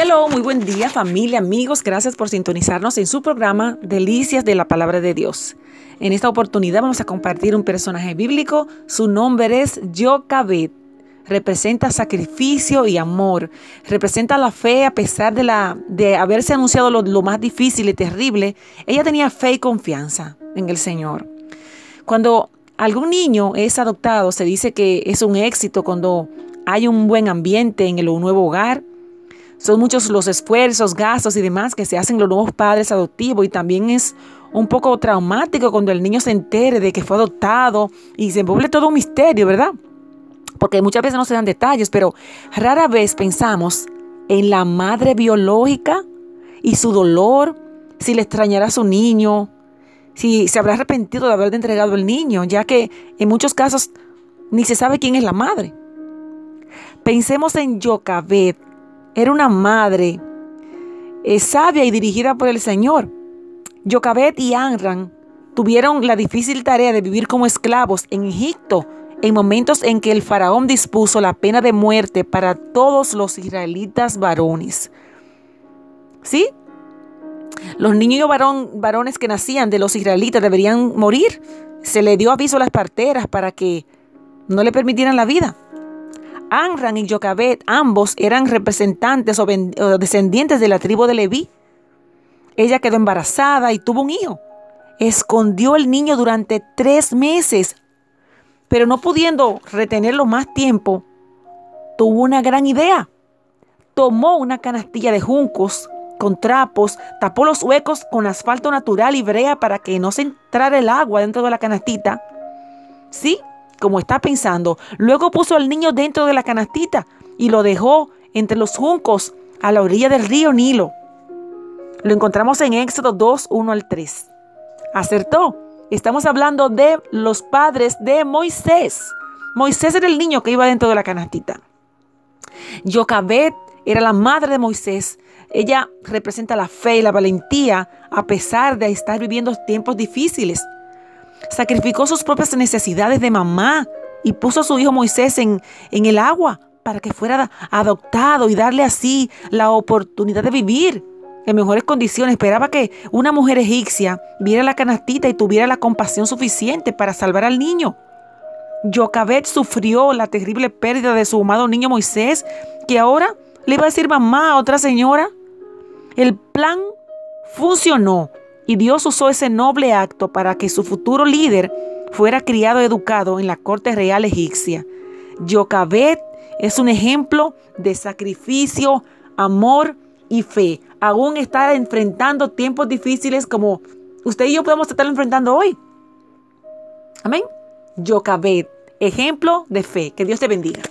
Hello, muy buen día familia, amigos. Gracias por sintonizarnos en su programa Delicias de la Palabra de Dios. En esta oportunidad vamos a compartir un personaje bíblico. Su nombre es Jocabet. Representa sacrificio y amor. Representa la fe a pesar de, la, de haberse anunciado lo, lo más difícil y terrible. Ella tenía fe y confianza en el Señor. Cuando algún niño es adoptado, se dice que es un éxito cuando hay un buen ambiente en el nuevo hogar son muchos los esfuerzos, gastos y demás que se hacen los nuevos padres adoptivos y también es un poco traumático cuando el niño se entere de que fue adoptado y se envuelve todo un misterio, ¿verdad? Porque muchas veces no se dan detalles, pero rara vez pensamos en la madre biológica y su dolor, si le extrañará a su niño, si se habrá arrepentido de haberle entregado el niño, ya que en muchos casos ni se sabe quién es la madre. Pensemos en Yocabet, era una madre eh, sabia y dirigida por el Señor. Yocabet y Anran tuvieron la difícil tarea de vivir como esclavos en Egipto en momentos en que el faraón dispuso la pena de muerte para todos los israelitas varones. ¿Sí? Los niños varones que nacían de los israelitas deberían morir. Se le dio aviso a las parteras para que no le permitieran la vida. Anran y Yocabet, ambos eran representantes o, descendientes de la tribu de Leví. Ella quedó embarazada y tuvo un hijo. Escondió el niño durante tres meses, pero no pudiendo retenerlo más tiempo, tuvo una gran idea. Tomó una canastilla de juncos con trapos, tapó los huecos con asfalto natural y brea para que no se entrara el agua dentro de la canastita. Sí, como está pensando. Luego puso al niño dentro de la canastita y lo dejó entre los juncos a la orilla del río Nilo. Lo encontramos en Éxodo 2, 1 al 3. Acertó. Estamos hablando de los padres de Moisés. Moisés era el niño que iba dentro de la canastita. Yocabet era la madre de Moisés. Ella representa la fe y la valentía a pesar de estar viviendo tiempos difíciles. Sacrificó sus propias necesidades de mamá y puso a su hijo Moisés en, en el agua para que fuera adoptado y darle así la oportunidad de vivir en mejores condiciones. Esperaba que una mujer egipcia viera la canastita y tuviera la compasión suficiente para salvar al niño. Yocabet sufrió la terrible pérdida de su amado niño Moisés, que ahora le iba a decir mamá a otra señora. El plan funcionó y Dios usó ese noble acto para que su futuro líder fuera criado y educado en la corte real egipcia. Yocabet es un ejemplo de sacrificio, amor y fe. Aún estar enfrentando tiempos difíciles como usted y yo podemos estar enfrentando hoy. Amén. Yocabet, ejemplo de fe. Que Dios te bendiga.